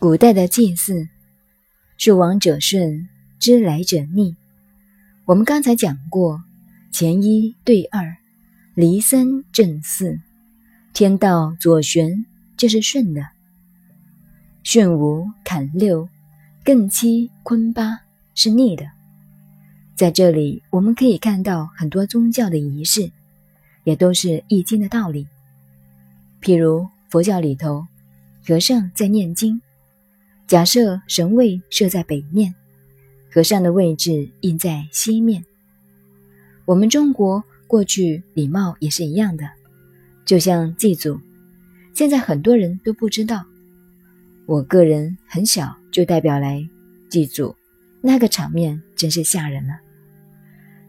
古代的祭祀，数往者顺，知来者逆。我们刚才讲过，乾一对二，离三震四，天道左旋，这是顺的；顺五坎六，艮七坤八是逆的。在这里，我们可以看到很多宗教的仪式，也都是易经的道理。譬如佛教里头，和尚在念经。假设神位设在北面，和尚的位置印在西面。我们中国过去礼貌也是一样的，就像祭祖，现在很多人都不知道。我个人很小就代表来祭祖，那个场面真是吓人了。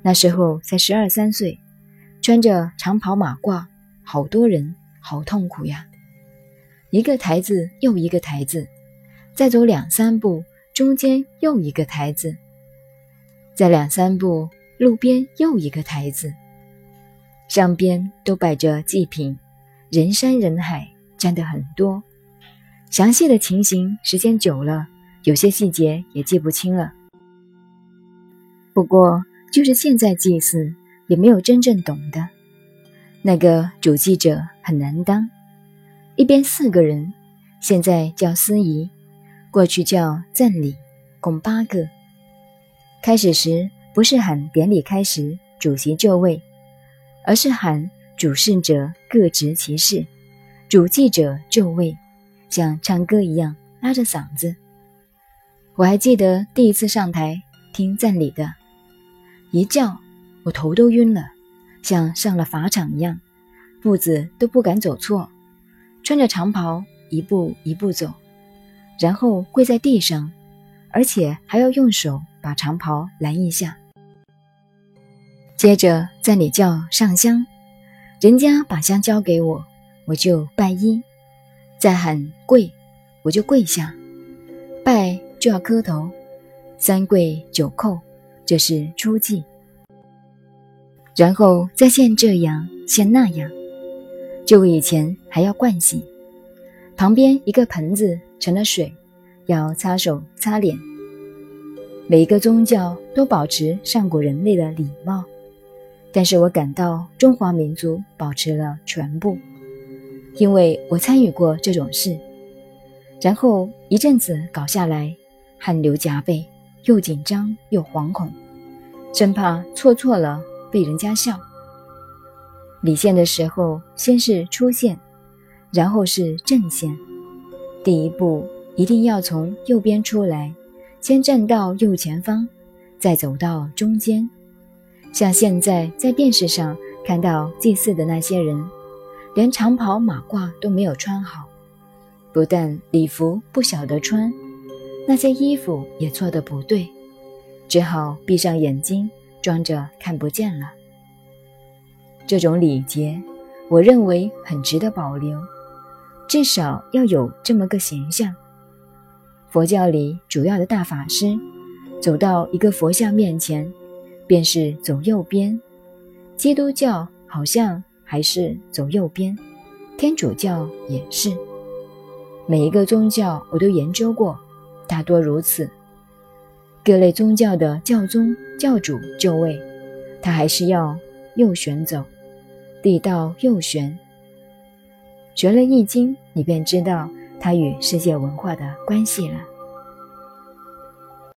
那时候才十二三岁，穿着长袍马褂，好多人，好痛苦呀！一个台子又一个台子。再走两三步，中间又一个台子；再两三步，路边又一个台子。上边都摆着祭品，人山人海，站得很多。详细的情形，时间久了，有些细节也记不清了。不过，就是现在祭祀，也没有真正懂的。那个主祭者很难当，一边四个人，现在叫司仪。过去叫赞礼，共八个。开始时不是喊典礼开始，主席就位，而是喊主事者各执其事，主祭者就位，像唱歌一样拉着嗓子。我还记得第一次上台听赞礼的，一叫我头都晕了，像上了法场一样，步子都不敢走错，穿着长袍一步一步走。然后跪在地上，而且还要用手把长袍拦一下。接着在你叫上香，人家把香交给我，我就拜一；再喊跪，我就跪下。拜就要磕头，三跪九叩，这是初祭。然后再献这样献那样，就以前还要盥洗，旁边一个盆子。成了水，要擦手擦脸。每一个宗教都保持上古人类的礼貌，但是我感到中华民族保持了全部，因为我参与过这种事。然后一阵子搞下来，汗流浃背，又紧张又惶恐，生怕错错了被人家笑。礼献的时候，先是出现，然后是正线。第一步一定要从右边出来，先站到右前方，再走到中间。像现在在电视上看到祭祀的那些人，连长袍马褂都没有穿好，不但礼服不晓得穿，那些衣服也做的不对，只好闭上眼睛，装着看不见了。这种礼节，我认为很值得保留。至少要有这么个形象。佛教里主要的大法师走到一个佛像面前，便是走右边；基督教好像还是走右边，天主教也是。每一个宗教我都研究过，大多如此。各类宗教的教宗、教主就位，他还是要右旋走，地道右旋。学了《易经》，你便知道它与世界文化的关系了。